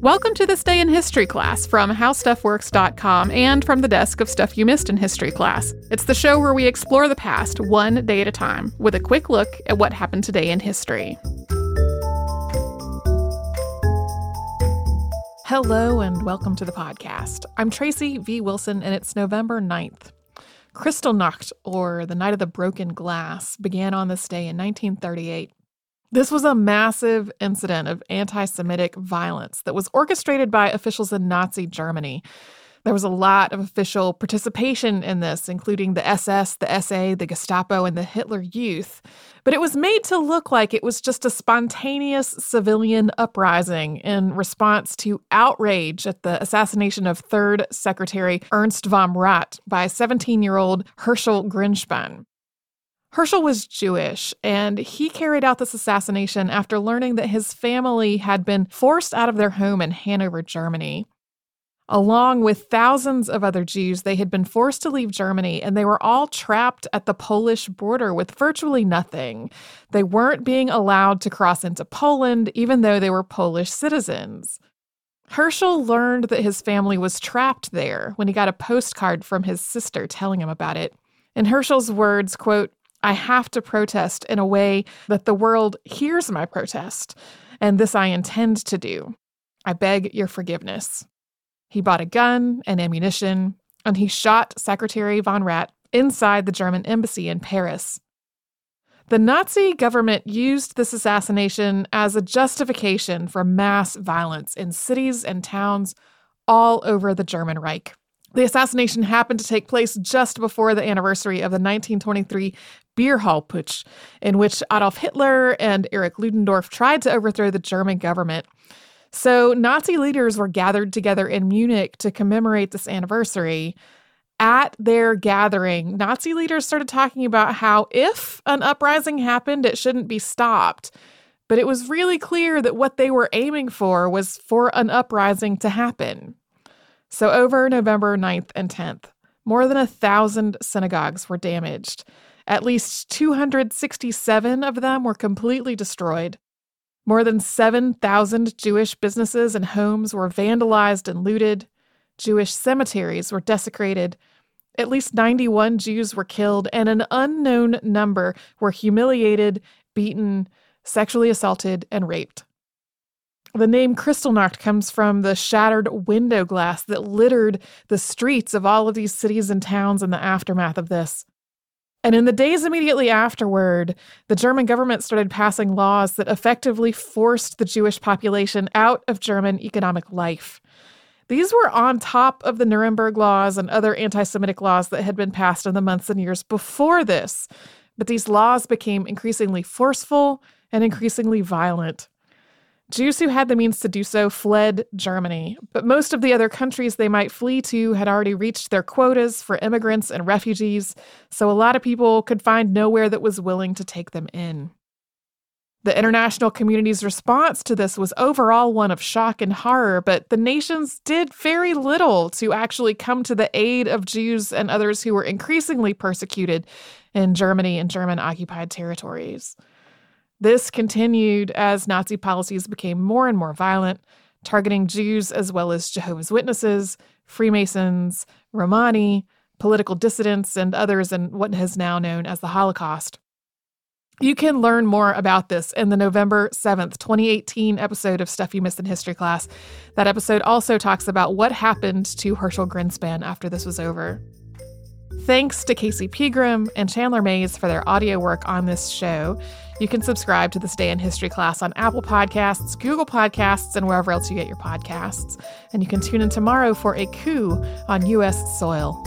Welcome to this day in history class from howstuffworks.com and from the desk of Stuff You Missed in History class. It's the show where we explore the past one day at a time with a quick look at what happened today in history. Hello and welcome to the podcast. I'm Tracy V. Wilson and it's November 9th. Kristallnacht, or the Night of the Broken Glass, began on this day in 1938. This was a massive incident of anti Semitic violence that was orchestrated by officials in Nazi Germany. There was a lot of official participation in this, including the SS, the SA, the Gestapo, and the Hitler Youth. But it was made to look like it was just a spontaneous civilian uprising in response to outrage at the assassination of Third Secretary Ernst von Rath by 17 year old Herschel Grynszpan. Herschel was Jewish, and he carried out this assassination after learning that his family had been forced out of their home in Hanover, Germany. Along with thousands of other Jews, they had been forced to leave Germany and they were all trapped at the Polish border with virtually nothing. They weren't being allowed to cross into Poland, even though they were Polish citizens. Herschel learned that his family was trapped there when he got a postcard from his sister telling him about it. In Herschel's words, quote, I have to protest in a way that the world hears my protest, and this I intend to do. I beg your forgiveness. He bought a gun and ammunition, and he shot Secretary von Rath inside the German embassy in Paris. The Nazi government used this assassination as a justification for mass violence in cities and towns all over the German Reich. The assassination happened to take place just before the anniversary of the 1923 Beer Hall Putsch, in which Adolf Hitler and Erich Ludendorff tried to overthrow the German government. So, Nazi leaders were gathered together in Munich to commemorate this anniversary. At their gathering, Nazi leaders started talking about how if an uprising happened, it shouldn't be stopped. But it was really clear that what they were aiming for was for an uprising to happen. So, over November 9th and 10th, more than a thousand synagogues were damaged. At least 267 of them were completely destroyed. More than 7,000 Jewish businesses and homes were vandalized and looted. Jewish cemeteries were desecrated. At least 91 Jews were killed, and an unknown number were humiliated, beaten, sexually assaulted, and raped. The name Kristallnacht comes from the shattered window glass that littered the streets of all of these cities and towns in the aftermath of this. And in the days immediately afterward, the German government started passing laws that effectively forced the Jewish population out of German economic life. These were on top of the Nuremberg laws and other anti Semitic laws that had been passed in the months and years before this. But these laws became increasingly forceful and increasingly violent. Jews who had the means to do so fled Germany, but most of the other countries they might flee to had already reached their quotas for immigrants and refugees, so a lot of people could find nowhere that was willing to take them in. The international community's response to this was overall one of shock and horror, but the nations did very little to actually come to the aid of Jews and others who were increasingly persecuted in Germany and German occupied territories. This continued as Nazi policies became more and more violent, targeting Jews as well as Jehovah's Witnesses, Freemasons, Romani, political dissidents, and others in what is now known as the Holocaust. You can learn more about this in the November 7th, 2018 episode of Stuff You Missed in History class. That episode also talks about what happened to Herschel Grynszpan after this was over. Thanks to Casey Pegram and Chandler Mays for their audio work on this show. You can subscribe to This Day in History class on Apple Podcasts, Google Podcasts, and wherever else you get your podcasts. And you can tune in tomorrow for a coup on U.S. soil.